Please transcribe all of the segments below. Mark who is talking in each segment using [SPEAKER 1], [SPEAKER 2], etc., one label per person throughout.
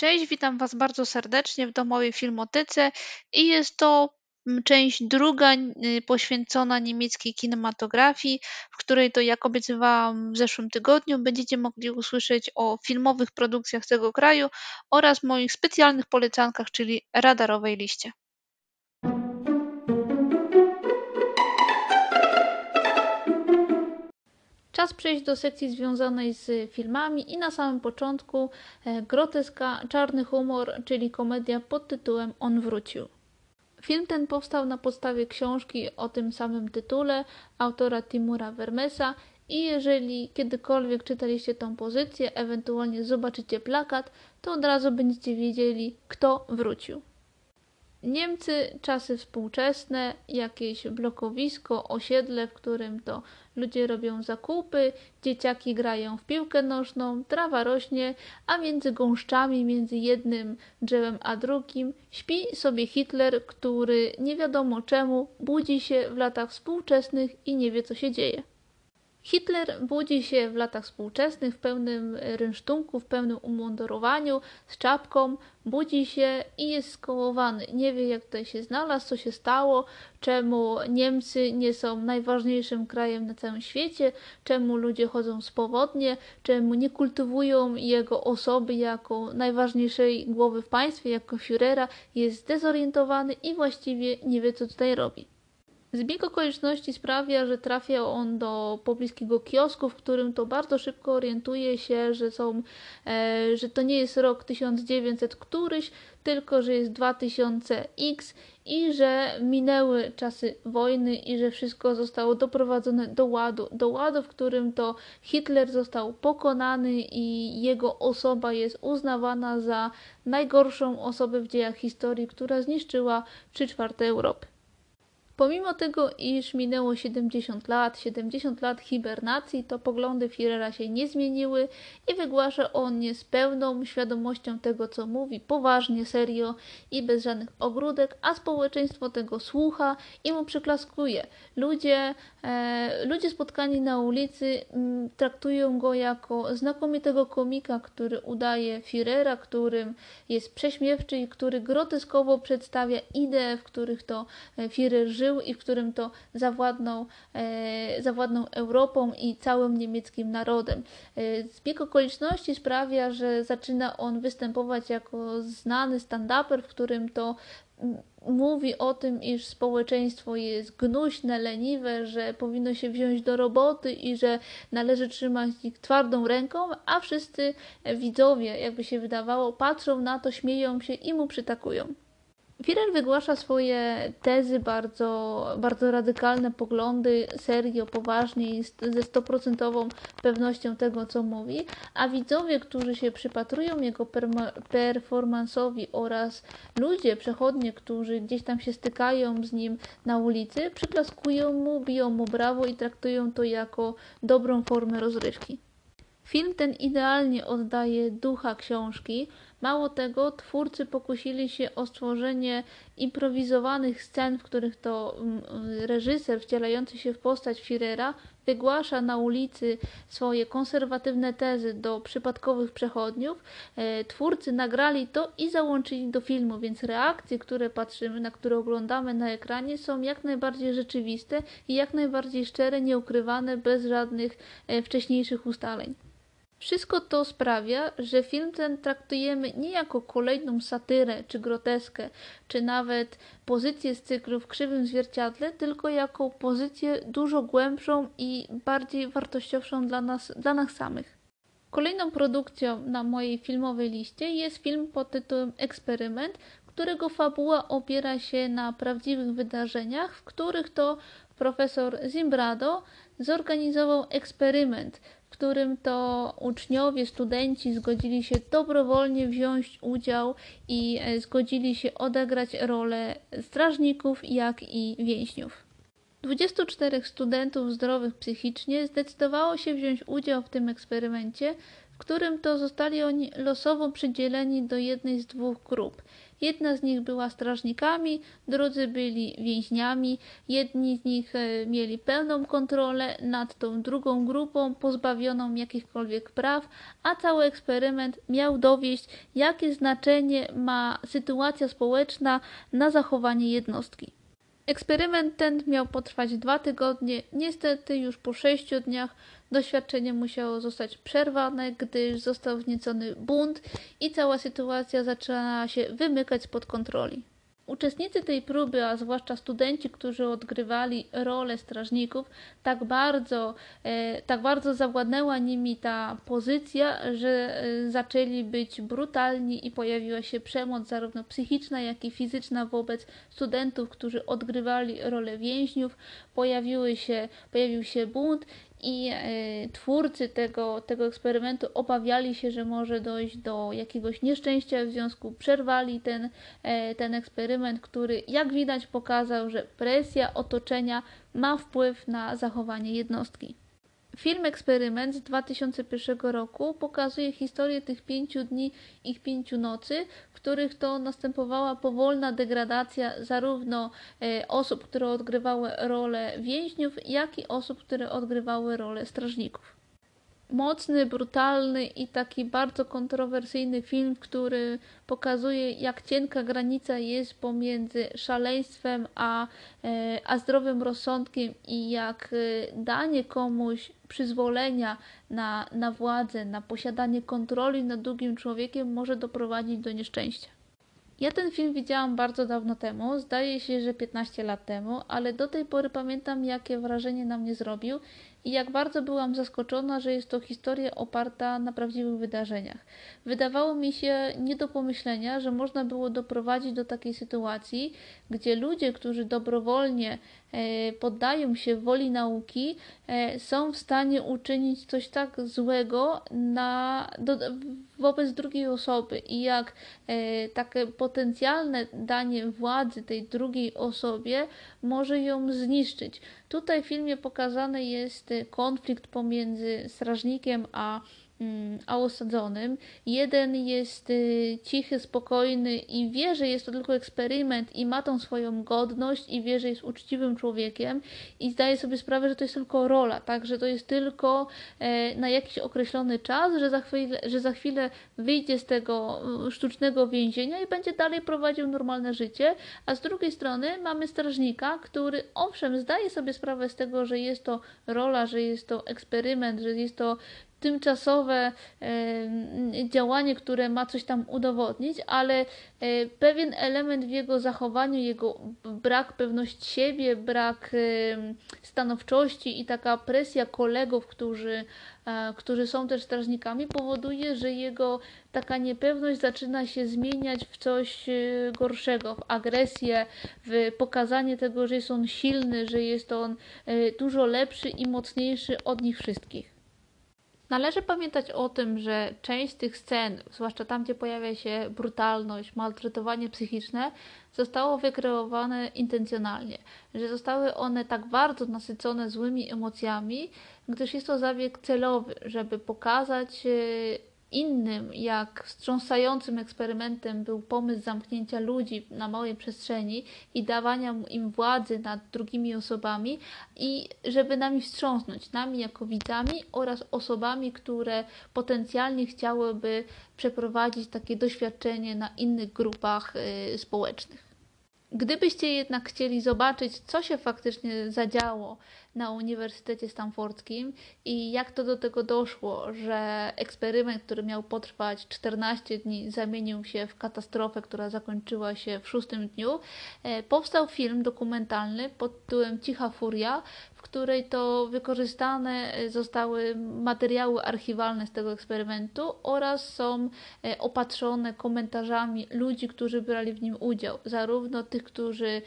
[SPEAKER 1] Cześć, witam Was bardzo serdecznie w domowej filmotyce i jest to część druga y, poświęcona niemieckiej kinematografii, w której to jak obiecywałam w zeszłym tygodniu będziecie mogli usłyszeć o filmowych produkcjach tego kraju oraz moich specjalnych polecankach, czyli radarowej liście. Czas przejść do sekcji związanej z filmami i na samym początku e, groteska, czarny humor, czyli komedia pod tytułem On wrócił. Film ten powstał na podstawie książki o tym samym tytule autora Timura Vermesa i jeżeli kiedykolwiek czytaliście tą pozycję, ewentualnie zobaczycie plakat, to od razu będziecie wiedzieli, kto wrócił. Niemcy, czasy współczesne, jakieś blokowisko, osiedle, w którym to ludzie robią zakupy, dzieciaki grają w piłkę nożną, trawa rośnie, a między gąszczami, między jednym drzewem a drugim, śpi sobie Hitler, który nie wiadomo czemu budzi się w latach współczesnych i nie wie co się dzieje. Hitler budzi się w latach współczesnych w pełnym rynsztunku, w pełnym umundurowaniu, z czapką, budzi się i jest skołowany. Nie wie, jak tutaj się znalazł, co się stało, czemu Niemcy nie są najważniejszym krajem na całym świecie, czemu ludzie chodzą swobodnie, czemu nie kultywują jego osoby jako najważniejszej głowy w państwie, jako Führera, jest zdezorientowany i właściwie nie wie, co tutaj robi. Zbieg okoliczności sprawia, że trafia on do pobliskiego kiosku, w którym to bardzo szybko orientuje się, że są, e, że to nie jest rok 1900 któryś, tylko że jest 2000x i że minęły czasy wojny i że wszystko zostało doprowadzone do ładu, do ładu, w którym to Hitler został pokonany i jego osoba jest uznawana za najgorszą osobę w dziejach historii, która zniszczyła 3 czwarte Europy. Pomimo tego, iż minęło 70 lat, 70 lat hibernacji, to poglądy Führera się nie zmieniły i wygłasza on je z pełną świadomością tego, co mówi, poważnie, serio i bez żadnych ogródek, a społeczeństwo tego słucha i mu przyklaskuje. Ludzie, e, ludzie spotkani na ulicy m, traktują go jako znakomitego komika, który udaje Führera, którym jest prześmiewczy i który groteskowo przedstawia idee, w których to e, Führer żył żył i w którym to zawładnął, e, zawładnął Europą i całym niemieckim narodem. E, zbieg okoliczności sprawia, że zaczyna on występować jako znany stand-uper, w którym to mówi o tym, iż społeczeństwo jest gnuśne, leniwe, że powinno się wziąć do roboty i że należy trzymać ich twardą ręką, a wszyscy widzowie, jakby się wydawało, patrzą na to, śmieją się i mu przytakują. Firer wygłasza swoje tezy, bardzo, bardzo radykalne poglądy, serio, poważnie i ze stoprocentową pewnością tego, co mówi, a widzowie, którzy się przypatrują jego performansowi oraz ludzie, przechodnie, którzy gdzieś tam się stykają z nim na ulicy, przyklaskują mu, biją mu brawo i traktują to jako dobrą formę rozrywki. Film ten idealnie oddaje ducha książki, Mało tego, twórcy pokusili się o stworzenie improwizowanych scen, w których to mm, reżyser wcielający się w postać Führera wygłasza na ulicy swoje konserwatywne tezy do przypadkowych przechodniów. E, twórcy nagrali to i załączyli do filmu, więc reakcje, które patrzymy, na które oglądamy na ekranie są jak najbardziej rzeczywiste i jak najbardziej szczere, nieukrywane, bez żadnych e, wcześniejszych ustaleń. Wszystko to sprawia, że film ten traktujemy nie jako kolejną satyrę czy groteskę, czy nawet pozycję z cyklu w krzywym zwierciadle, tylko jako pozycję dużo głębszą i bardziej wartościowszą dla nas, dla nas samych. Kolejną produkcją na mojej filmowej liście jest film pod tytułem Eksperyment, którego fabuła opiera się na prawdziwych wydarzeniach, w których to profesor Zimbrado zorganizował eksperyment, którym to uczniowie, studenci zgodzili się dobrowolnie wziąć udział i e, zgodzili się odegrać rolę strażników, jak i więźniów. 24 studentów zdrowych psychicznie zdecydowało się wziąć udział w tym eksperymencie, w którym to zostali oni losowo przydzieleni do jednej z dwóch grup. Jedna z nich była strażnikami, drudzy byli więźniami. Jedni z nich e, mieli pełną kontrolę nad tą drugą grupą, pozbawioną jakichkolwiek praw, a cały eksperyment miał dowieść, jakie znaczenie ma sytuacja społeczna na zachowanie jednostki. Eksperyment ten miał potrwać dwa tygodnie. Niestety już po sześciu dniach doświadczenie musiało zostać przerwane, gdyż został wzniecony bunt i cała sytuacja zaczęła się wymykać spod kontroli. Uczestnicy tej próby, a zwłaszcza studenci, którzy odgrywali rolę strażników, tak bardzo, e, tak bardzo zawładnęła nimi ta pozycja, że e, zaczęli być brutalni i pojawiła się przemoc zarówno psychiczna, jak i fizyczna wobec studentów, którzy odgrywali rolę więźniów. Pojawiły się, pojawił się bunt i e, twórcy tego, tego eksperymentu obawiali się, że może dojść do jakiegoś nieszczęścia, w związku przerwali ten, e, ten eksperyment, który jak widać pokazał, że presja otoczenia ma wpływ na zachowanie jednostki. Film Eksperyment z 2001 roku pokazuje historię tych pięciu dni i pięciu nocy, w których to następowała powolna degradacja zarówno e, osób, które odgrywały rolę więźniów, jak i osób, które odgrywały rolę strażników mocny, brutalny i taki bardzo kontrowersyjny film, który pokazuje, jak cienka granica jest pomiędzy szaleństwem a, e, a zdrowym rozsądkiem i jak e, danie komuś przyzwolenia na, na władzę, na posiadanie kontroli nad drugim człowiekiem może doprowadzić do nieszczęścia. Ja ten film widziałam bardzo dawno temu, zdaje się, że 15 lat temu, ale do tej pory pamiętam, jakie wrażenie na mnie zrobił i jak bardzo byłam zaskoczona, że jest to historia oparta na prawdziwych wydarzeniach. Wydawało mi się nie do pomyślenia, że można było doprowadzić do takiej sytuacji, gdzie ludzie, którzy dobrowolnie poddają się woli nauki, e, są w stanie uczynić coś tak złego na, do, wobec drugiej osoby i jak e, takie potencjalne danie władzy tej drugiej osobie może ją zniszczyć. Tutaj w filmie pokazany jest konflikt pomiędzy strażnikiem a a osadzonym. Jeden jest y, cichy, spokojny i wie, że jest to tylko eksperyment i ma tą swoją godność i wie, że jest uczciwym człowiekiem i zdaje sobie sprawę, że to jest tylko rola, tak, że to jest tylko e, na jakiś określony czas, że za chwilę, że za chwilę wyjdzie z tego y, sztucznego więzienia i będzie dalej prowadził normalne życie, a z drugiej strony mamy strażnika, który owszem zdaje sobie sprawę z tego, że jest to rola, że jest to eksperyment, że jest to tymczasowe działanie, które ma coś tam udowodnić, ale e, pewien element w jego zachowaniu, jego brak pewności siebie, brak stanowczości i taka presja kolegów, którzy, e, którzy są też strażnikami, powoduje, że jego taka niepewność zaczyna się zmieniać w coś e, gorszego, w agresję, w pokazanie tego, że jest on silny, że jest on dużo lepszy i mocniejszy od nich wszystkich. Należy pamiętać o tym, że część tych scen, zwłaszcza tam, gdzie pojawia się brutalność, maltretowanie psychiczne, zostało wykreowane intencjonalnie, że zostały one tak bardzo nasycone złymi emocjami, gdyż jest to zabieg celowy, żeby pokazać e, innym, jak wstrząsającym eksperymentem był pomysł zamknięcia ludzi na małej przestrzeni i dawania im władzy nad drugimi osobami i żeby nami wstrząsnąć, nami jako widzami oraz osobami, które potencjalnie chciałyby przeprowadzić takie doświadczenie na innych grupach y, społecznych. Gdybyście jednak chcieli zobaczyć, co się faktycznie zadziało na Uniwersytecie Stanfordzkim i jak to do tego doszło, że eksperyment, który miał potrwać 14 dni, zamienił się w katastrofę, która zakończyła się w szóstym dniu, e, powstał film dokumentalny pod tytułem Cicha Furia, w której to wykorzystane e, zostały materiały archiwalne z tego eksperymentu oraz są e, opatrzone komentarzami ludzi, którzy brali w nim udział, zarówno tych, którzy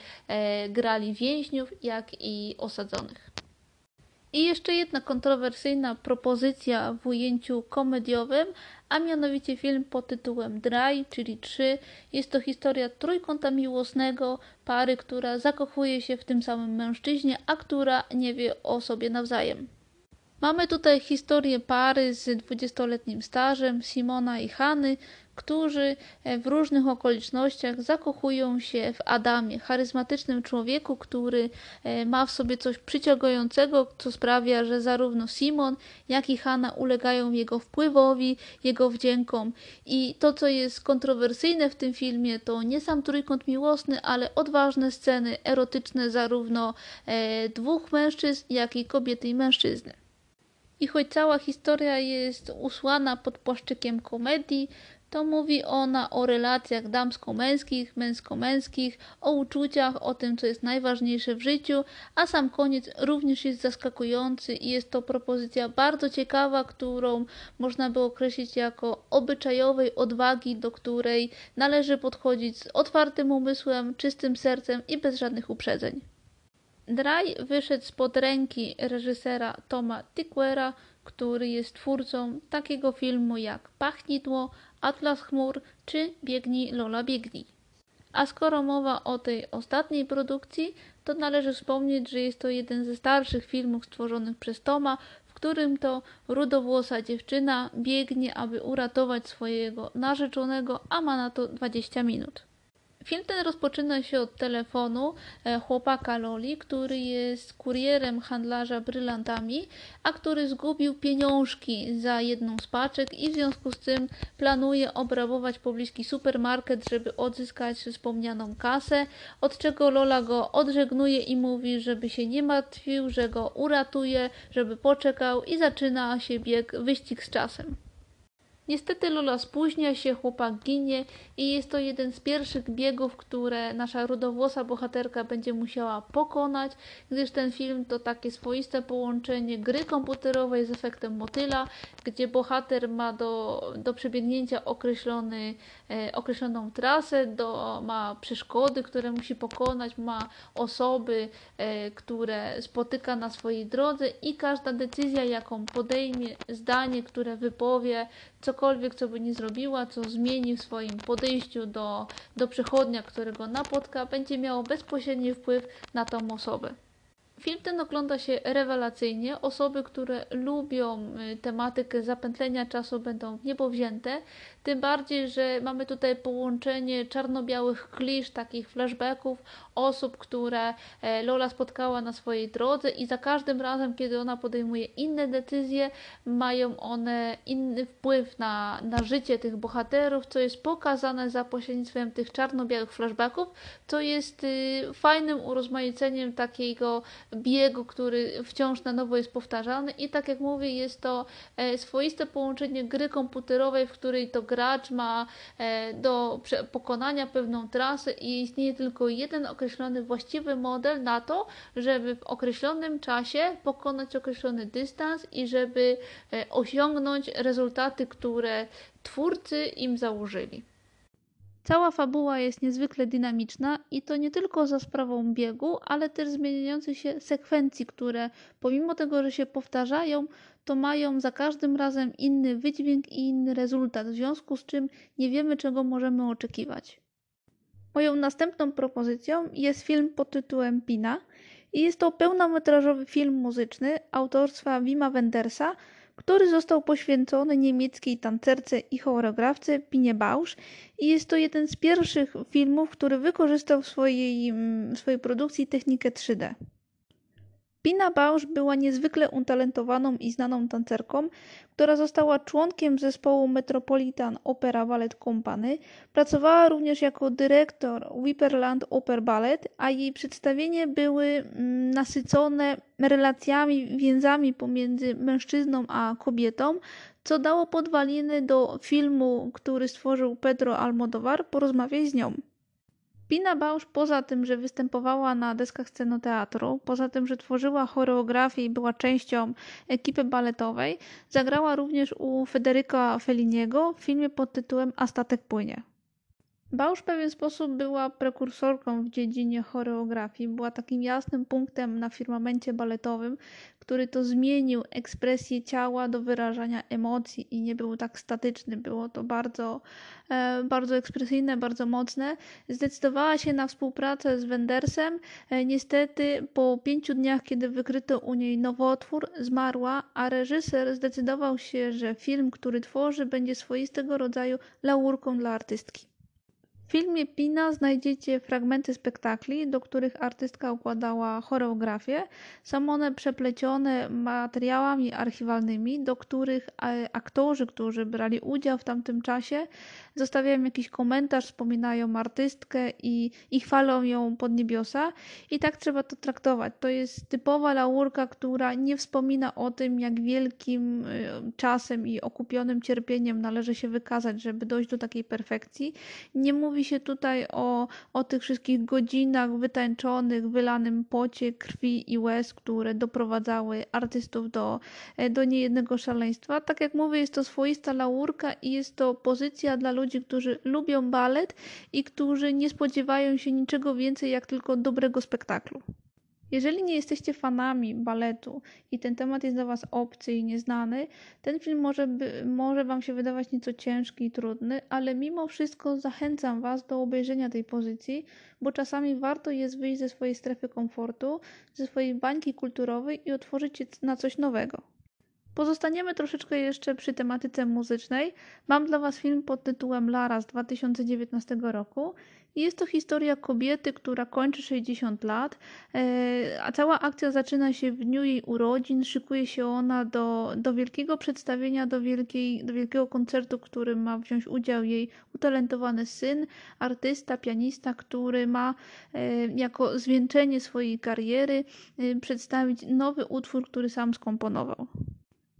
[SPEAKER 1] grali więźniów, jak i osadzonych. I jeszcze jedna kontrowersyjna propozycja w ujęciu komediowym, a mianowicie film pod tytułem Dry, czyli 3. Jest to historia trójkąta miłosnego, pary, która zakochuje się w tym samym mężczyźnie, a która nie wie o sobie nawzajem. Mamy tutaj historię pary z 20-letnim stażem, Simona i Hany, którzy e, w różnych okolicznościach zakochują się w Adamie, charyzmatycznym człowieku, który e, ma w sobie coś przyciągającego, co sprawia, że zarówno Simon, jak i Hanna ulegają jego wpływowi, jego wdziękom. I to, co jest kontrowersyjne w tym filmie, to nie sam trójkąt miłosny, ale odważne sceny erotyczne zarówno e, dwóch mężczyzn, jak i kobiety i mężczyzny. I choć cała historia jest usłana pod płaszczykiem komedii, to mówi ona o relacjach damsko-męskich, męsko-męskich, o uczuciach, o tym, co jest najważniejsze w życiu, a sam koniec również jest zaskakujący i jest to propozycja bardzo ciekawa, którą można by określić jako obyczajowej odwagi, do której należy podchodzić z otwartym umysłem, czystym sercem i bez żadnych uprzedzeń. Draj wyszedł spod ręki reżysera Toma Tickera, który jest twórcą takiego filmu jak Pachnidło, Atlas Chmur czy Biegnij Lola Biegnij. A skoro mowa o tej ostatniej produkcji, to należy wspomnieć, że jest to jeden ze starszych filmów stworzonych przez Toma, w którym to rudowłosa dziewczyna biegnie, aby uratować swojego narzeczonego, a ma na to 20 minut. Film ten rozpoczyna się od telefonu e, chłopaka Loli, który jest kurierem handlarza brylantami, a który zgubił pieniążki za jedną z paczek i w związku z tym planuje obrabować pobliski supermarket, żeby odzyskać wspomnianą kasę, od czego Lola go odżegnuje i mówi, żeby się nie martwił, że go uratuje, żeby poczekał i zaczyna się bieg, wyścig z czasem. Niestety Lola spóźnia się, chłopak ginie i jest to jeden z pierwszych biegów, które nasza rudowłosa bohaterka będzie musiała pokonać, gdyż ten film to takie swoiste połączenie gry komputerowej z efektem motyla, gdzie bohater ma do, do przebiegnięcia określony, e, określoną trasę, do, ma przeszkody, które musi pokonać, ma osoby, e, które spotyka na swojej drodze i każda decyzja, jaką podejmie, zdanie, które wypowie, cokolwiek, co by nie zrobiła, co zmieni w swoim podejściu do, do przechodnia, którego napotka, będzie miało bezpośredni wpływ na tą osobę. Film ten ogląda się rewelacyjnie. Osoby, które lubią y, tematykę zapętlenia czasu będą w niebo wzięte. Tym bardziej, że mamy tutaj połączenie czarno-białych klisz, takich flashbacków osób, które e, Lola spotkała na swojej drodze i za każdym razem, kiedy ona podejmuje inne decyzje, mają one inny wpływ na, na życie tych bohaterów, co jest pokazane za pośrednictwem tych czarno-białych flashbacków, co jest y, fajnym urozmaiceniem takiego biegu, który wciąż na nowo jest powtarzany. I tak jak mówię, jest to e, swoiste połączenie gry komputerowej, w której to gracz ma e, do pokonania pewną trasę i istnieje tylko jeden określony właściwy model na to, żeby w określonym czasie pokonać określony dystans i żeby e, osiągnąć rezultaty, które twórcy im założyli. Cała fabuła jest niezwykle dynamiczna i to nie tylko za sprawą biegu, ale też zmieniających się sekwencji, które pomimo tego, że się powtarzają, to mają za każdym razem inny wydźwięk i inny rezultat, w związku z czym nie wiemy, czego możemy oczekiwać. Moją następną propozycją jest film pod tytułem Pina i jest to pełnometrażowy film muzyczny autorstwa Wima Wendersa, który został poświęcony niemieckiej tancerce i choreografce Pinie Bausch i jest to jeden z pierwszych filmów, który wykorzystał w swojej, w swojej produkcji technikę 3D. Pina Bausch była niezwykle utalentowaną i znaną tancerką, która została członkiem zespołu Metropolitan Opera Ballet Company. Pracowała również jako dyrektor Wipperland Oper Ballet, a jej przedstawienie były mm, nasycone relacjami, więzami pomiędzy mężczyzną a kobietą, co dało podwaliny do filmu, który stworzył Pedro Almodovar, porozmawiać z nią. Pina Bausch poza tym, że występowała na deskach scenoteatru, poza tym, że tworzyła choreografię i była częścią ekipy baletowej, zagrała również u Federica Felliniego w filmie pod tytułem A statek płynie. Bausz w pewien sposób była prekursorką w dziedzinie choreografii, była takim jasnym punktem na firmamencie baletowym, który to zmienił ekspresję ciała do wyrażania emocji i nie był tak statyczny. Było to bardzo, e, bardzo ekspresyjne, bardzo mocne. Zdecydowała się na współpracę z Wendersem. E, niestety po pięciu dniach, kiedy wykryto u niej nowotwór, zmarła, a reżyser zdecydował się, że film, który tworzy, będzie swoistego rodzaju laurką dla artystki. Filmie Pina znajdziecie fragmenty spektakli, do których artystka układała choreografię. Są one przeplecione materiałami archiwalnymi, do których e, aktorzy, którzy brali udział w tamtym czasie, zostawiają jakiś komentarz, wspominają artystkę i, i chwalą ją pod niebiosa. I tak trzeba to traktować. To jest typowa laurka, która nie wspomina o tym, jak wielkim y, czasem i okupionym cierpieniem należy się wykazać, żeby dojść do takiej perfekcji. Nie mówi się tutaj o, o tych wszystkich godzinach wytańczonych, wylanym pocie, krwi i łez, które doprowadzały artystów do, e, do niejednego szaleństwa. Tak jak mówię, jest to swoista laurka i jest to pozycja dla ludzi, którzy lubią balet i którzy nie spodziewają się niczego więcej jak tylko dobrego spektaklu. Jeżeli nie jesteście fanami baletu i ten temat jest dla Was obcy i nieznany, ten film może, by, może Wam się wydawać nieco ciężki i trudny, ale mimo wszystko zachęcam Was do obejrzenia tej pozycji, bo czasami warto jest wyjść ze swojej strefy komfortu, ze swojej bańki kulturowej i otworzyć się na coś nowego. Pozostaniemy troszeczkę jeszcze przy tematyce muzycznej. Mam dla Was film pod tytułem Lara z 2019 roku. Jest to historia kobiety, która kończy 60 lat, e, a cała akcja zaczyna się w dniu jej urodzin. Szykuje się ona do, do wielkiego przedstawienia, do, wielkiej, do wielkiego koncertu, w którym ma wziąć udział jej utalentowany syn, artysta, pianista, który ma e, jako zwieńczenie swojej kariery e, przedstawić nowy utwór, który sam skomponował.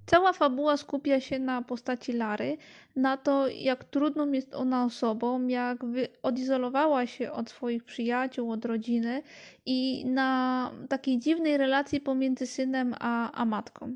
[SPEAKER 1] Cała fabuła skupia się na postaci Lary, na to, jak trudną jest ona osobą, jak odizolowała się od swoich przyjaciół, od rodziny i na takiej dziwnej relacji pomiędzy synem a, a matką.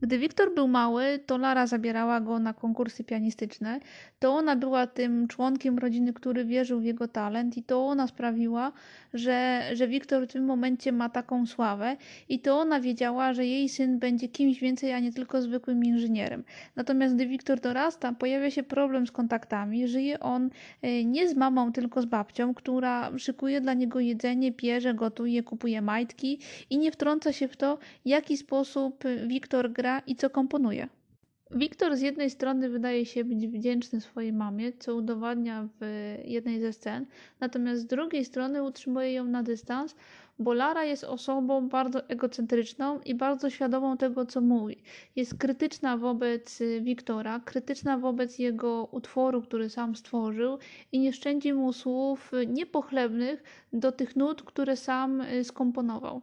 [SPEAKER 1] Gdy Wiktor był mały, to Lara zabierała go na konkursy pianistyczne. To ona była tym członkiem rodziny, który wierzył w jego talent, i to ona sprawiła, że, że Wiktor w tym momencie ma taką sławę, i to ona wiedziała, że jej syn będzie kimś więcej, a nie tylko zwykłym inżynierem. Natomiast gdy Wiktor dorasta, pojawia się problem z kontaktami. Żyje on e, nie z mamą, tylko z babcią, która szykuje dla niego jedzenie, pierze, gotuje, kupuje majtki i nie wtrąca się w to, w jaki sposób Wiktor gra gra i co komponuje. Wiktor z jednej strony wydaje się być wdzięczny swojej mamie, co udowadnia w jednej ze scen, natomiast z drugiej strony utrzymuje ją na dystans, bo Lara jest osobą bardzo egocentryczną i bardzo świadomą tego, co mówi. Jest krytyczna wobec Wiktora, krytyczna wobec jego utworu, który sam stworzył i nie szczędzi mu słów niepochlebnych do tych nut, które sam skomponował.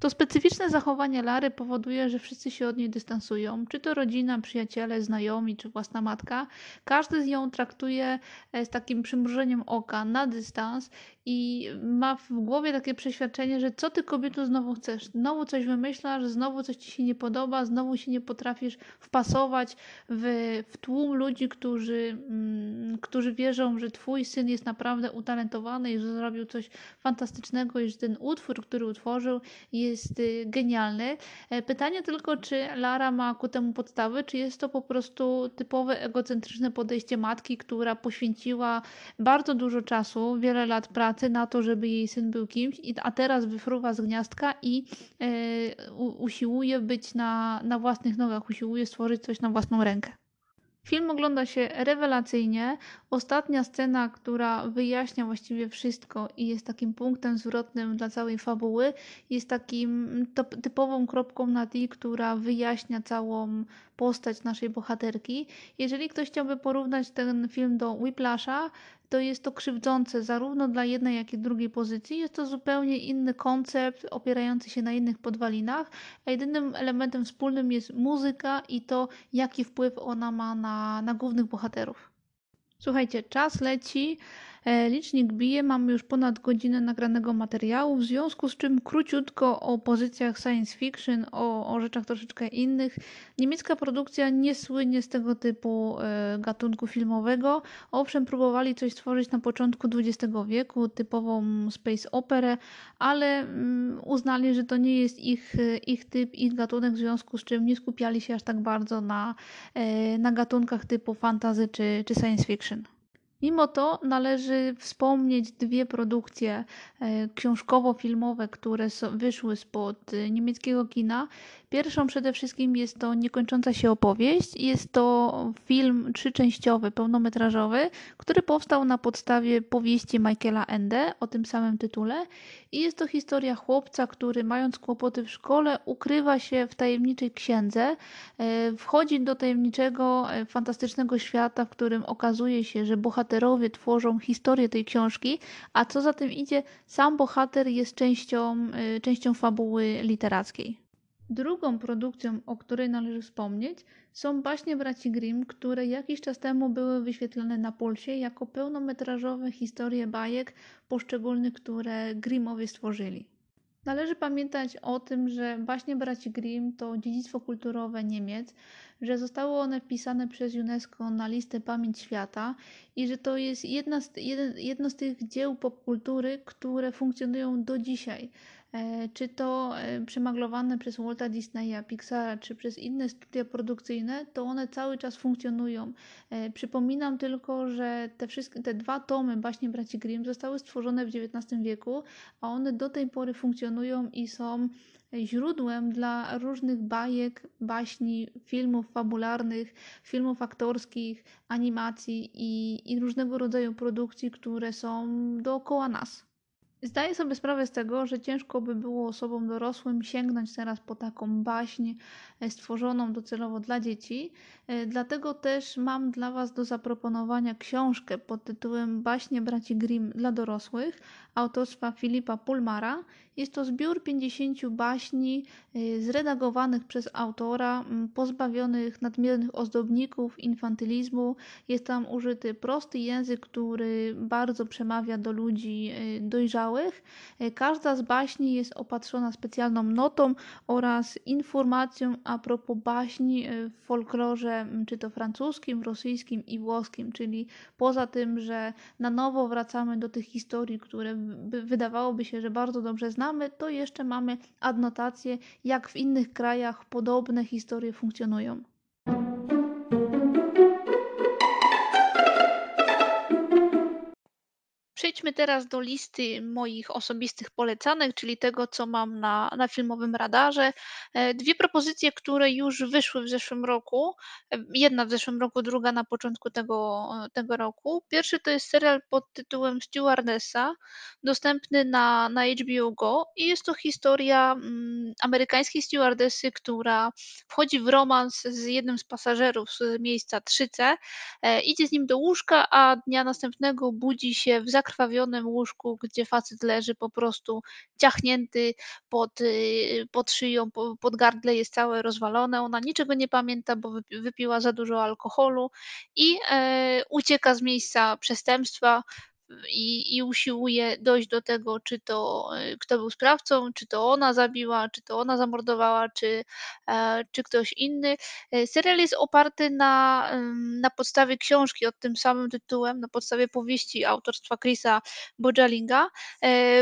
[SPEAKER 1] To specyficzne zachowanie Lary powoduje, że wszyscy się od niej dystansują. Czy to rodzina, przyjaciele, znajomi, czy własna matka. Każdy z ją traktuje e, z takim przymrużeniem oka na dystans i ma w głowie takie przeświadczenie, że co ty kobieto znowu chcesz? Znowu coś wymyślasz, znowu coś ci się nie podoba, znowu się nie potrafisz wpasować w, w tłum ludzi, którzy, mm, którzy wierzą, że twój syn jest naprawdę utalentowany i że zrobił coś fantastycznego i że ten utwór, który utworzył jest y, genialny. E, pytanie tylko, czy Lara ma ku temu podstawy, czy jest to po prostu typowe egocentryczne podejście matki, która poświęciła bardzo dużo czasu, wiele lat pracy na to, żeby jej syn był kimś, a teraz wyfruwa z gniazdka i e, usiłuje być na, na własnych nogach, usiłuje stworzyć coś na własną rękę. Film ogląda się rewelacyjnie. Ostatnia scena, która wyjaśnia właściwie wszystko i jest takim punktem zwrotnym dla całej fabuły, jest takim typową kropką na i, która wyjaśnia całą postać naszej bohaterki. Jeżeli ktoś chciałby porównać ten film do Whiplasha, to jest to krzywdzące zarówno dla jednej, jak i drugiej pozycji. Jest to zupełnie inny koncept, opierający się na innych podwalinach, a jedynym elementem wspólnym jest muzyka i to, jaki wpływ ona ma na, na głównych bohaterów. Słuchajcie, czas leci. E, Licznik bije, mamy już ponad godzinę nagranego materiału, w związku z czym króciutko o pozycjach science fiction, o, o rzeczach troszeczkę innych. Niemiecka produkcja nie słynie z tego typu e, gatunku filmowego. Owszem, próbowali coś stworzyć na początku XX wieku, typową space operę, ale mm, uznali, że to nie jest ich, e, ich typ, ich gatunek, w związku z czym nie skupiali się aż tak bardzo na, na gatunkach typu fantasy czy, czy science fiction. Mimo to należy wspomnieć dwie produkcje e, książkowo-filmowe, które wyszły spod e, niemieckiego kina. Pierwszą przede wszystkim jest to Niekończąca się opowieść. Jest to film trzyczęściowy, pełnometrażowy, który powstał na podstawie powieści Michaela Ende o tym samym tytule. I jest to historia chłopca, który mając kłopoty w szkole, ukrywa się w tajemniczej księdze, e, wchodzi do tajemniczego, e, fantastycznego świata, w którym okazuje się, że bohaterowie tworzą historię tej książki, a co za tym idzie, sam bohater jest częścią, e, częścią fabuły literackiej. Drugą produkcją, o której należy wspomnieć, są baśnie braci Grimm, które jakiś czas temu były wyświetlane na Pulsie jako pełnometrażowe historie bajek poszczególnych, które Grimmowie stworzyli. Należy pamiętać o tym, że baśnie braci Grimm to dziedzictwo kulturowe Niemiec, że zostały one wpisane przez UNESCO na listę Pamięć Świata i że to jest jedna z, jedno z tych dzieł popkultury, które funkcjonują do dzisiaj. E, czy to e, przemaglowane przez Walta Disneya, Pixara, czy przez inne studia produkcyjne, to one cały czas funkcjonują. E, przypominam tylko, że te, wszystkie, te dwa tomy baśnie braci Grimm zostały stworzone w XIX wieku, a one do tej pory funkcjonują i są źródłem dla różnych bajek, baśni, filmów fabularnych, filmów aktorskich, animacji i, i różnego rodzaju produkcji, które są dookoła nas. Zdaję sobie sprawę z tego, że ciężko by było osobom dorosłym sięgnąć teraz po taką baśń e, stworzoną docelowo dla dzieci. E, dlatego też mam dla Was do zaproponowania książkę pod tytułem Baśnie braci Grimm dla dorosłych autorstwa Filipa Pulmara. Jest to zbiór 50 baśni e, zredagowanych przez autora, pozbawionych nadmiernych ozdobników, infantylizmu. Jest tam użyty prosty język, który bardzo przemawia do ludzi dojrzałych E, każda z baśni jest opatrzona specjalną notą oraz informacją a propos baśni e, w folklorze, czy to francuskim, rosyjskim i włoskim, czyli poza tym, że na nowo wracamy do tych historii, które wydawałoby się, że bardzo dobrze znamy, to jeszcze mamy adnotacje, jak w innych krajach podobne historie funkcjonują. Przejdźmy teraz do listy moich osobistych polecanek, czyli tego, co mam na, na filmowym radarze. E, dwie propozycje, które już wyszły w zeszłym roku. E, jedna w zeszłym roku, druga na początku tego, tego roku. Pierwszy to jest serial pod tytułem Stewardessa, dostępny na, na HBO Go i jest to historia mm, amerykańskiej stewardessy, która wchodzi w romans z jednym z pasażerów z miejsca 3C, e, idzie z nim do łóżka, a dnia następnego budzi się w zakrwawionym zakrwawionym łóżku, gdzie facet leży po prostu ciachnięty pod, y, pod szyją, pod gardle jest całe rozwalone. Ona niczego nie pamięta, bo wypiła za dużo alkoholu i e, ucieka z miejsca przestępstwa i, i usiłuje dojść do tego, czy to e, kto był sprawcą, czy to ona zabiła, czy to ona zamordowała, czy, e, czy ktoś inny. E, serial jest oparty na, na podstawie książki od tym samym tytułem, na podstawie powieści autorstwa Chrisa Bojalinga.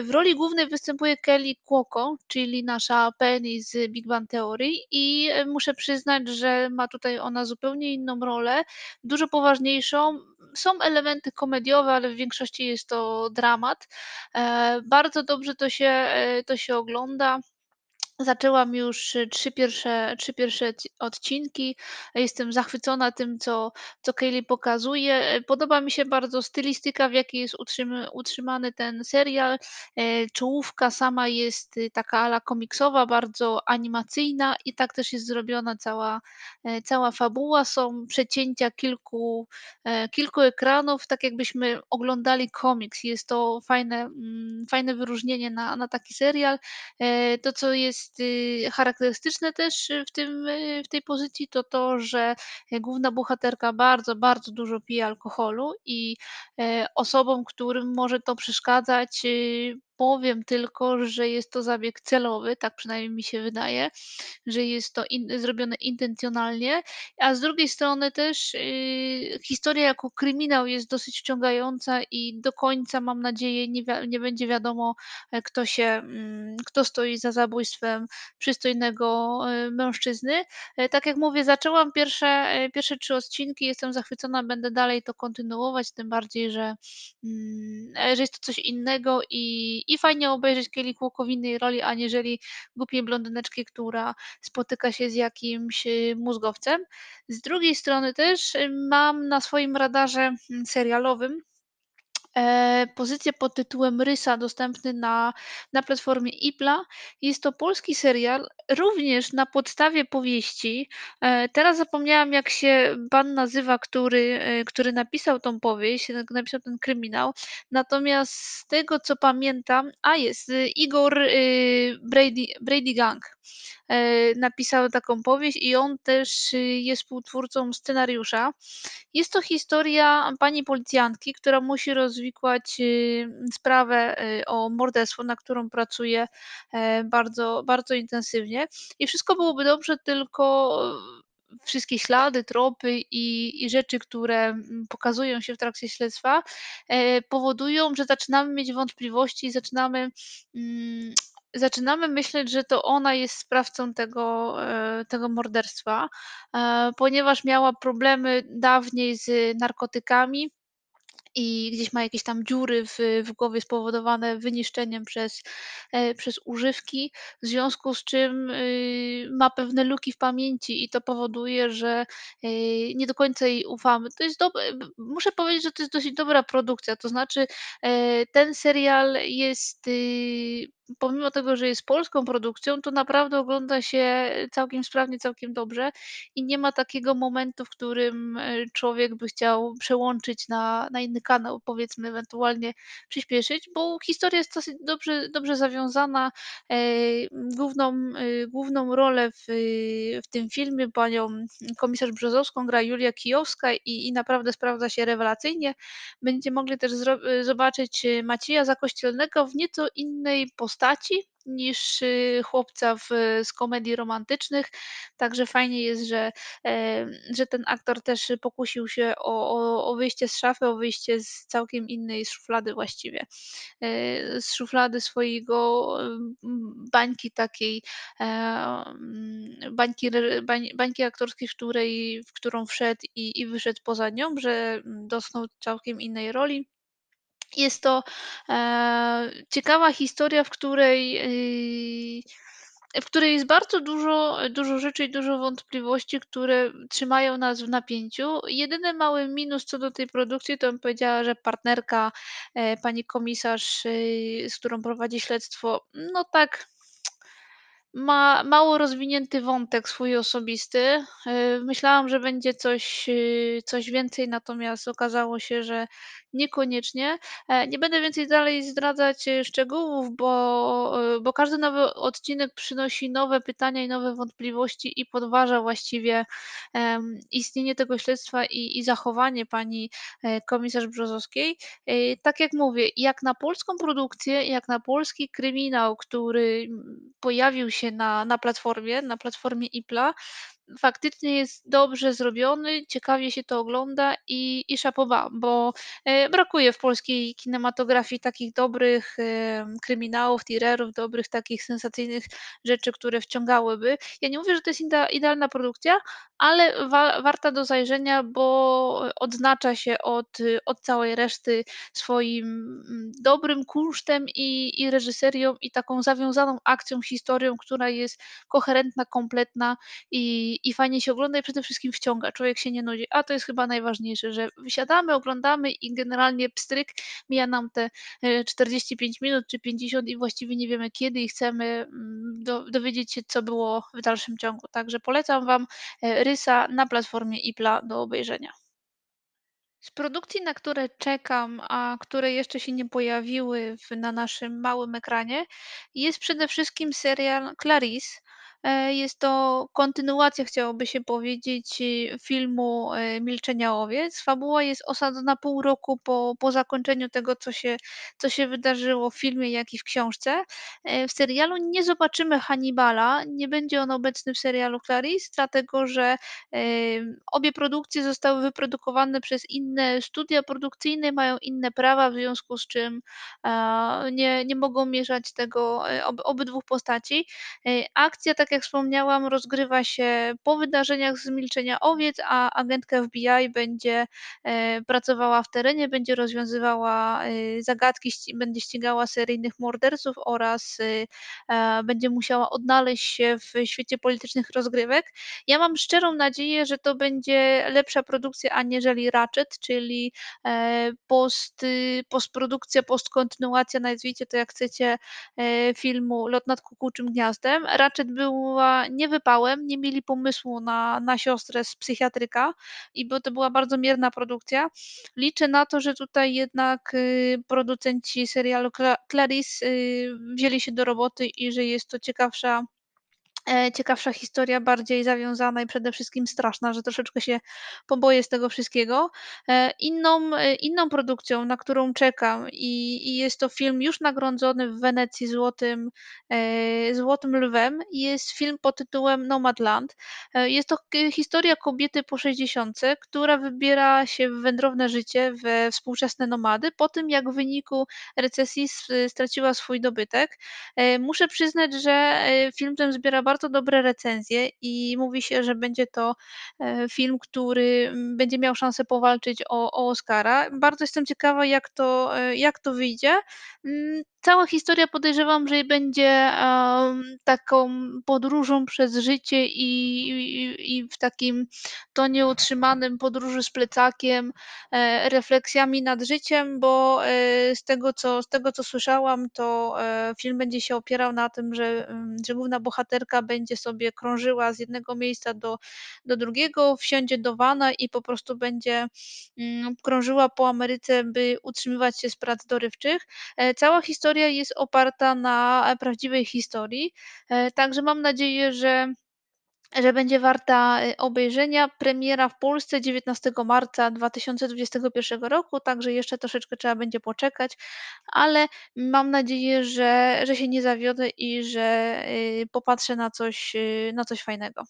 [SPEAKER 1] W roli głównej występuje Kelly Cuoco, czyli nasza Penny z Big Bang Theory i muszę przyznać, że ma tutaj ona zupełnie inną rolę, dużo poważniejszą. Są elementy komediowe, ale w większości jest to dramat. E, bardzo dobrze to się, e, to się ogląda. Zaczęłam już y, trzy pierwsze, trzy pierwsze odcinki. Jestem zachwycona tym, co, co Kaylee pokazuje. E, podoba mi się bardzo stylistyka, w jakiej jest utrzymany ten serial. E, czołówka sama jest y, taka ala komiksowa, bardzo animacyjna i tak też jest zrobiona cała, e, cała fabuła. Są przecięcia kilku, kilku ekranów, tak jakbyśmy oglądali komiks. Jest to fajne, mm, fajne wyróżnienie na, na taki serial. To, co jest y, charakterystyczne też y, w tym, y, w tej pozycji, to to, że główna bohaterka bardzo, bardzo dużo pije alkoholu i e, osobom, którym może to przeszkadzać, powiem tylko, że jest to zabieg celowy, tak przynajmniej mi się wydaje, że jest to in, zrobione intencjonalnie, a z drugiej strony też y, historia jako kryminał jest dosyć wciągająca i do końca, mam nadzieję, nie, wi- nie będzie wiadomo, e, kto się, mm, kto stoi za zabójstwem przystojnego e, mężczyzny. E, Tak jak mówię, zaczęłam pierwsze, pierwsze trzy odcinki, jestem zachwycona, będę dalej to kontynuować, tym bardziej, że, mm, że jest to coś innego i, i fajnie obejrzeć Kelly w innej roli, aniżeli głupiej blondyneczki, która spotyka się z jakimś y, mózgowcem. Z drugiej strony też y, mam na swoim radarze mm, serialowym pozycję pod tytułem Rysa, dostępny na, na platformie Ipla. Jest to polski serial, również na podstawie powieści. E, teraz zapomniałam, jak się pan nazywa, który, e, który napisał tą powieść, napisał ten kryminał. Natomiast z tego, co pamiętam, a jest Igor Brady, Brady Gang. E, napisał taką powieść i on też y, jest współtwórcą scenariusza. Jest to historia pani policjantki, która musi rozwikłać y, sprawę y, o morderstwo, na którą pracuje e, bardzo, bardzo intensywnie. I wszystko byłoby dobrze, tylko wszystkie ślady, tropy i, i rzeczy, które mm, pokazują się w trakcie śledztwa, e, powodują, że zaczynamy mieć wątpliwości i zaczynamy. Zaczynamy myśleć, że to ona jest sprawcą tego, e, tego morderstwa e, ponieważ miała problemy dawniej z narkotykami i gdzieś ma jakieś tam dziury w, w głowie spowodowane wyniszczeniem przez, e, przez używki, w związku z czym y, ma pewne luki w pamięci i to powoduje, że nie do końca jej ufamy. To jest dobre, muszę powiedzieć, że to jest dosyć dobra produkcja, to znaczy ten serial jest y, pomimo tego, że jest polską produkcją, to naprawdę ogląda się całkiem sprawnie, całkiem dobrze i nie ma takiego momentu, w którym e, człowiek by chciał przełączyć na, na inny kanał, powiedzmy, ewentualnie przyspieszyć, bo historia jest dosyć dobrze, dobrze zawiązana. E, Główną, e, główną rolę w, w tym filmie panią komisarz Brzozowską gra Julia Kijowska i, i naprawdę sprawdza się rewelacyjnie. Będziecie mogli też zobaczyć Macieja Zakościelnego w nieco innej postaci niż y, chłopca w, z komedii romantycznych. Także fajnie jest, że, e, że ten aktor też pokusił się o, o, o wyjście z szafy, o wyjście z całkiem innej szuflady właściwie. E, Z szuflady swojego bańki takiej, e, bańki, bań, bańki aktorskiej, w, której, w którą wszedł i, i wyszedł poza nią, że dotknął całkiem innej roli. Jest to e, ciekawa historia, w której, yy, w której jest bardzo dużo, dużo rzeczy i dużo wątpliwości, które trzymają nas w napięciu. Jedyny mały minus co do tej produkcji, to bym powiedziała, że partnerka, e, pani komisarz, yy, z którą prowadzi śledztwo, no tak ma mało rozwinięty wątek swój osobisty. Yy, myślałam, że będzie coś, yy, coś więcej, natomiast okazało się, że niekoniecznie. E, nie będę więcej dalej zdradzać, yy, szczegółów, bo, yy, bo każdy nowy odcinek przynosi nowe pytania i nowe wątpliwości i podważa właściwie, istnienie tego śledztwa i i zachowanie pani, e, komisarz Brzozowskiej. Tak jak mówię, jak na polską produkcję, jak na polski kryminał, który, mm, pojawił się na na platformie, na platformie Ipla. Faktycznie jest dobrze zrobiony, ciekawie się to ogląda i i bas, bo, e, brakuje w polskiej kinematografii takich dobrych, em, kryminałów, thrillerów, dobrych takich sensacyjnych rzeczy, które wciągałyby. Ja nie mówię, że to jest idea idealna produkcja, ale wa warta do zajrzenia, bo odznacza się od od całej reszty swoim, mm, dobrym kunsztem i i reżyserią, i taką zawiązaną akcją, historią, która jest koherentna, kompletna i i fajnie się ogląda i przede wszystkim wciąga. Człowiek się nie nudzi, a to jest chyba najważniejsze, że wysiadamy, oglądamy i generalnie pstryk, mija nam te, e, 45 minut czy 50 i właściwie nie wiemy kiedy i chcemy, mm, do dowiedzieć się, co było w dalszym ciągu. Także polecam Wam, e, Rysa na platformie Ipla do obejrzenia. Z produkcji, na które czekam, a które jeszcze się nie pojawiły w na naszym małym ekranie, jest przede wszystkim serial Clarice. E, jest to kontynuacja, chciałoby się powiedzieć, y, filmu, e, Milczenia owiec. Fabuła jest osadzona pół roku po po zakończeniu tego, co się co się wydarzyło w filmie, jak i w książce. E, w serialu nie zobaczymy Hannibala, nie będzie on obecny w serialu Clarice, dlatego że, obie produkcje zostały wyprodukowane przez inne studia produkcyjne, mają inne prawa, w związku z czym, nie nie mogą mieszać tego, ob obydwóch postaci. Akcja, tak jak wspomniałam, rozgrywa się po wydarzeniach z Milczenia owiec, a agentka FBI będzie, e, pracowała w terenie, będzie rozwiązywała, y, zagadki, będzie ścigała seryjnych morderców oraz, e, będzie musiała odnaleźć się w świecie politycznych rozgrywek. Ja mam szczerą nadzieję, że to będzie lepsza produkcja aniżeli Ratchet, czyli, e, post y, postprodukcja, postkontynuacja, nazwijcie to jak chcecie, e, filmu Lot nad kukułczym gniazdem. Ratchet była niewypałem, nie mieli pomysłu na na siostrę z psychiatryka i bo to była bardzo mierna produkcja. Liczę na to, że tutaj jednak, y, producenci serialu Cla Clarice, y, wzięli się do roboty i że jest to ciekawsza ciekawsza historia, bardziej zawiązana i przede wszystkim straszna, że troszeczkę się poboję z tego wszystkiego. E, inną e, inną produkcją, na którą czekam i i jest to film już nagrodzony w Wenecji złotym, e, złotym lwem, jest film pod tytułem Nomadland. E, jest to historia kobiety po sześćdziesiątce, która wybiera się w wędrowne życie, we współczesne nomady, po tym jak w wyniku recesji straciła swój dobytek. E, muszę przyznać, że, e, film ten zbiera bardzo dobre recenzje i mówi się, że będzie to, e, film, który, mm, będzie miał szansę powalczyć o o Oscara. Bardzo jestem ciekawa, jak to, e, jak to wyjdzie. Mm, cała historia podejrzewam, że będzie, taką podróżą przez życie i i i w takim tonie utrzymanym podróży z plecakiem, e, refleksjami nad życiem, bo, z tego co z tego co słyszałam, to, film będzie się opierał na tym, że, ym, że główna bohaterka będzie sobie krążyła z jednego miejsca do do drugiego, wsiądzie do vana i po prostu będzie, mm, krążyła po Ameryce, by utrzymywać się z prac dorywczych. E, cała historia jest oparta na, e, prawdziwej historii, e, także mam nadzieję, że że będzie warta, y, obejrzenia. Premiera w Polsce 19 marca 2021 roku, także jeszcze troszeczkę trzeba będzie poczekać, ale mam nadzieję, że że się nie zawiodę i że, y, popatrzę na coś, y, na coś fajnego.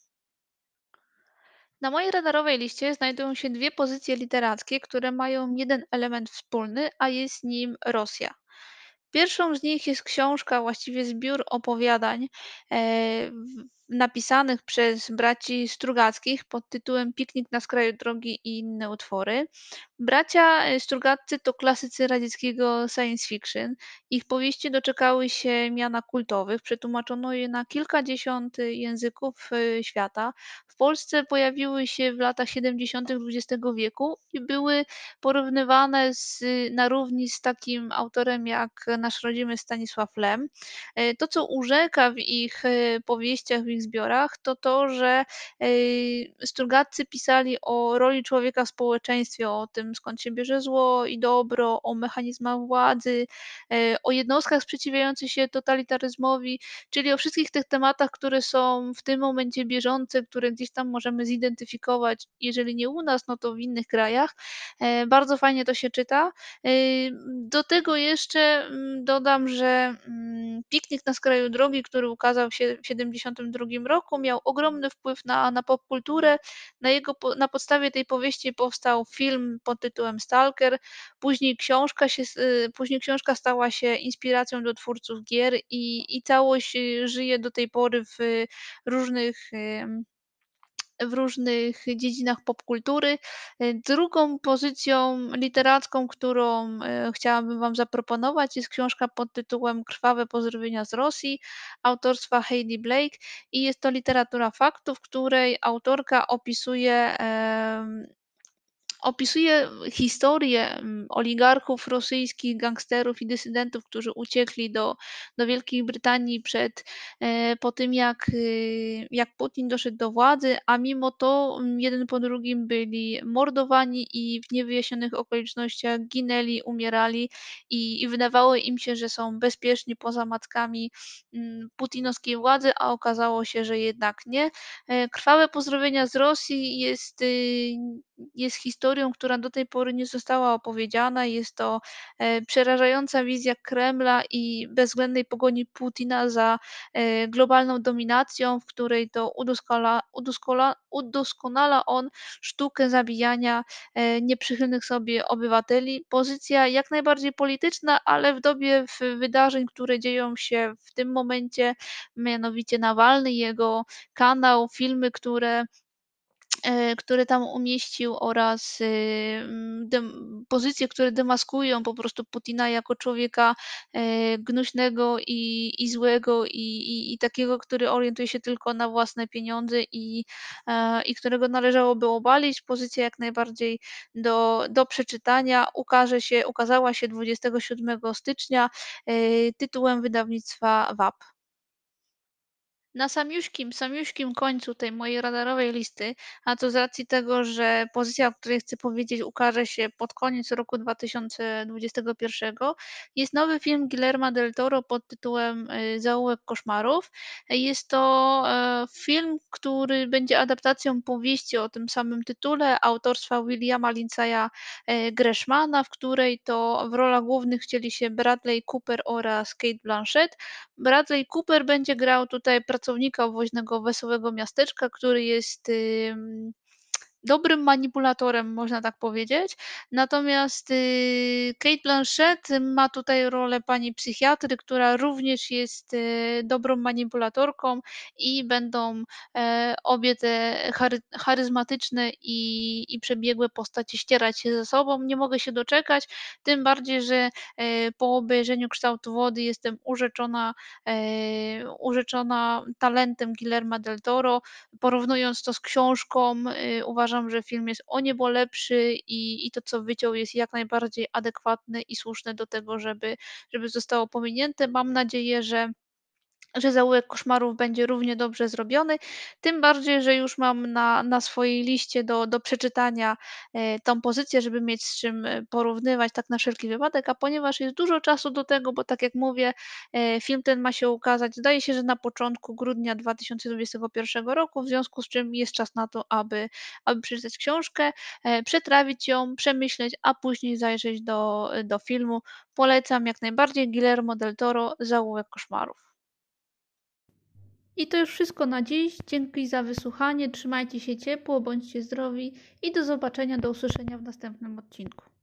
[SPEAKER 1] Na mojej radarowej liście znajdują się dwie pozycje literackie, które mają jeden element wspólny, a jest nim Rosja. Pierwszą z nich jest książka, właściwie zbiór opowiadań, e, napisanych przez braci Strugackich pod tytułem „Piknik na skraju drogi i inne utwory”. Bracia, e, Strugatcy to klasycy radzieckiego science fiction. Ich powieści doczekały się miana kultowych, przetłumaczono je na kilkadziesiąt języków, e, świata. W Polsce pojawiły się w latach 70. XX wieku i były porównywane z na równi z takim autorem jak nasz rodzimy Stanisław Lem. E, to, co urzeka w ich, e, powieściach, w ich zbiorach, to to, że, e, Strugatcy pisali o roli człowieka w społeczeństwie, o tym, skąd się bierze zło i dobro, o mechanizmach władzy, e, o jednostkach sprzeciwiających się totalitaryzmowi, czyli o wszystkich tych tematach, które są w tym momencie bieżące, które gdzieś tam możemy zidentyfikować, jeżeli nie u nas, no to w innych krajach. E, bardzo fajnie to się czyta. Do tego jeszcze, mm, dodam, że, mm, „Piknik na skraju drogi”, który ukazał się w 72 roku, miał ogromny wpływ na na popkulturę. Na jego na podstawie tej powieści powstał film pod tytułem „Stalker”, później książka się y, później książka stała się inspiracją do twórców gier i i całość, y, żyje do tej pory w różnych, ym w różnych dziedzinach popkultury. Y, drugą pozycją literacką, którą, y, chciałabym wam zaproponować, jest książka pod tytułem „Krwawe pozdrowienia z Rosji” autorstwa Heidi Blake i jest to literatura faktu, w której autorka opisuje, opisuje historię mm, oligarchów rosyjskich, gangsterów i dysydentów, którzy uciekli do, do Wielkiej Brytanii przed, e, po tym, jak, y, jak Putin doszedł do władzy, a mimo to mm, jeden po drugim byli mordowani i w niewyjaśnionych okolicznościach ginęli, umierali i, i wydawało im się, że są bezpieczni poza matkami mm, putinowskiej władzy, a okazało się, że jednak nie. E, krwawe pozdrowienia z Rosji jest, y, jest historią, która do tej pory nie została opowiedziana. Jest to e, przerażająca wizja Kremla i bezwzględnej pogoni Putina za e, globalną dominacją, w której to udoskonala, udoskonala, udoskonala on sztukę zabijania nieprzychylnych sobie obywateli. Pozycja jak najbardziej polityczna, ale w dobie wydarzeń, które dzieją się w tym momencie, mianowicie Nawalny, jego kanał, filmy, które e, które tam umieścił oraz y, pozycje, które demaskują po prostu Putina jako człowieka e, gnuśnego i, i złego i, i, i takiego, który orientuje się tylko na własne pieniądze i, e, i którego należałoby obalić. Pozycja jak najbardziej do, do przeczytania. Ukaże się, ukazała się 27 stycznia tytułem wydawnictwa WAP. Na samiuśkim, samiuśkim końcu tej mojej radarowej listy, a to z racji tego, że pozycja, o której chcę powiedzieć, ukaże się pod koniec roku 2021, jest nowy film Guillerma del Toro pod tytułem y, Zaułek koszmarów. Jest to e, film, który będzie adaptacją powieści o tym samym tytule autorstwa Williama Lindsaya e, Greshmana, w której to w rolach głównych chcieli się Bradley Cooper oraz Kate Blanchett. Bradley Cooper będzie grał tutaj pracownika woźnego Wesołego Miasteczka, który jest dobrym manipulatorem, można tak powiedzieć. Natomiast y, Kate Blanchett ma tutaj rolę pani psychiatry, która również jest y, dobrą manipulatorką i będą e, obie te charyzmatyczne i, i przebiegłe postacie ścierać się ze sobą. Nie mogę się doczekać, tym bardziej, że e, po obejrzeniu kształtu wody jestem urzeczona, e, urzeczona talentem Guillerma del Toro. Porównując to z książką, uważam, uważam, że film jest o niebo lepszy i, i to, co wyciął, jest jak najbardziej adekwatne i słuszne do tego, żeby, żeby zostało pominięte. Mam nadzieję, że że Zaułek Koszmarów będzie równie dobrze zrobiony, tym bardziej, że już mam na, na swojej liście do, do przeczytania e, tą pozycję, żeby mieć z czym e, porównywać tak na wszelki wypadek, a ponieważ jest dużo czasu do tego, bo tak jak mówię, e, film ten ma się ukazać, zdaje się, że na początku grudnia 2021 roku, w związku z czym jest czas na to, aby, aby przeczytać książkę, przetrawić ją, przemyśleć, a później zajrzeć do, do filmu. Polecam jak najbardziej Guillermo del Toro, Zaułek Koszmarów. I to już wszystko na dziś. Dzięki za wysłuchanie. Trzymajcie się ciepło, bądźcie zdrowi i do zobaczenia, do usłyszenia w następnym odcinku.